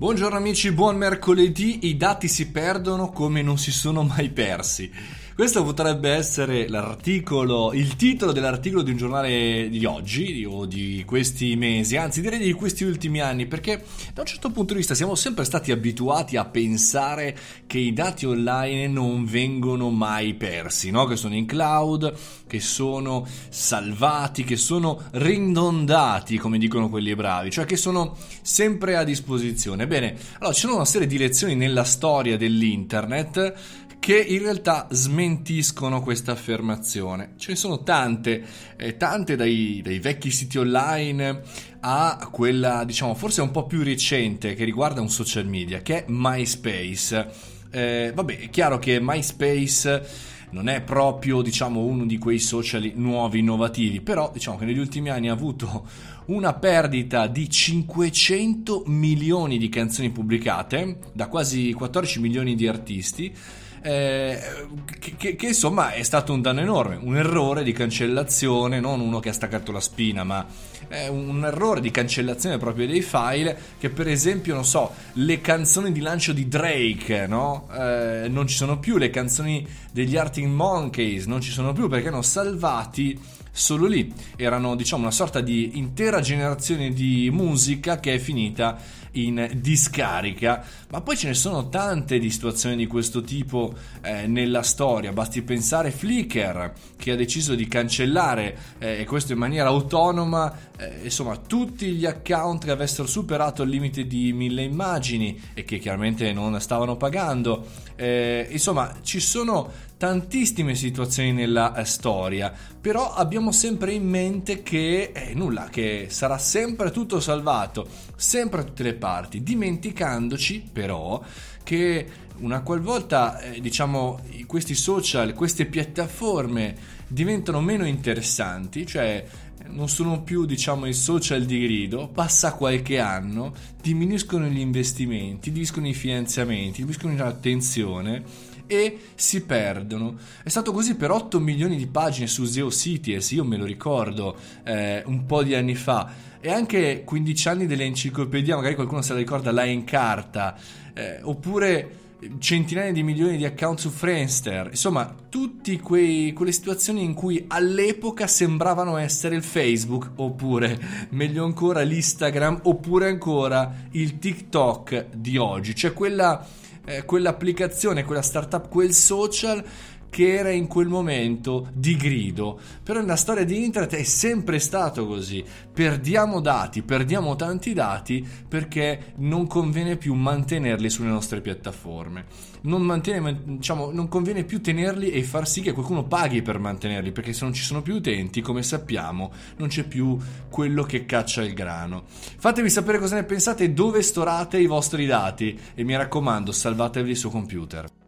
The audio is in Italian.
Buongiorno amici, buon mercoledì. I dati si perdono come non si sono mai persi. Questo potrebbe essere l'articolo, il titolo dell'articolo di un giornale di oggi o di questi mesi, anzi direi di questi ultimi anni, perché da un certo punto di vista siamo sempre stati abituati a pensare che i dati online non vengono mai persi, no? che sono in cloud, che sono salvati, che sono ridondati, come dicono quelli bravi, cioè che sono sempre a disposizione. Bene, allora ci sono una serie di lezioni nella storia dell'internet che in realtà smentiscono questa affermazione. Ce ne sono tante, eh, tante dai, dai, vecchi siti online a quella, diciamo, forse un po' più recente che riguarda un social media, che è MySpace. Eh, vabbè, è chiaro che MySpace non è proprio diciamo uno di quei social nuovi innovativi però diciamo che negli ultimi anni ha avuto una perdita di 500 milioni di canzoni pubblicate da quasi 14 milioni di artisti eh, che, che, insomma è stato un danno enorme, un errore di cancellazione, non uno che ha staccato la spina, ma è un errore di cancellazione proprio dei file che per esempio, non so, le canzoni di lancio di Drake, no? Eh, non ci sono più, le canzoni degli Arctic Monkeys non ci sono più perché hanno salvati solo lì. Erano, diciamo, una sorta di intera generazione di musica che è finita in discarica. Ma poi ce ne sono tante di situazioni di questo tipo eh, nella storia. Basti pensare Flickr che ha deciso di cancellare, eh, e questo in maniera autonoma, eh, insomma, tutti gli account che avessero superato il limite di mille immagini e che chiaramente non stavano pagando. Eh, insomma, ci sono tantissime situazioni nella eh, storia, però abbiamo sempre in mente che eh, nulla, che sarà sempre tutto salvato, sempre a tutte le parti, dimenticandoci però che una qualvolta eh, diciamo questi social, queste piattaforme diventano meno interessanti, cioè non sono più diciamo i social di grido, passa qualche anno, diminuiscono gli investimenti, diminuiscono i finanziamenti, diminuiscono l'attenzione e si perdono. È stato così per 8 milioni di pagine su Cities, io me lo ricordo eh, un po' di anni fa, e anche 15 anni delle enciclopedie, magari qualcuno se la ricorda, la in carta, eh, oppure centinaia di milioni di account su Friendster, insomma, tutte quelle situazioni in cui all'epoca sembravano essere il Facebook, oppure meglio ancora l'Instagram, oppure ancora il TikTok di oggi, cioè quella, eh, quell'applicazione, quella startup, quel social che era in quel momento di grido. Però nella storia di internet è sempre stato così. Perdiamo dati, perdiamo tanti dati perché non conviene più mantenerli sulle nostre piattaforme. Non, mantiene, diciamo, non conviene più tenerli e far sì che qualcuno paghi per mantenerli, perché se non ci sono più utenti, come sappiamo, non c'è più quello che caccia il grano. Fatemi sapere cosa ne pensate e dove storate i vostri dati e mi raccomando, salvatevi sul computer.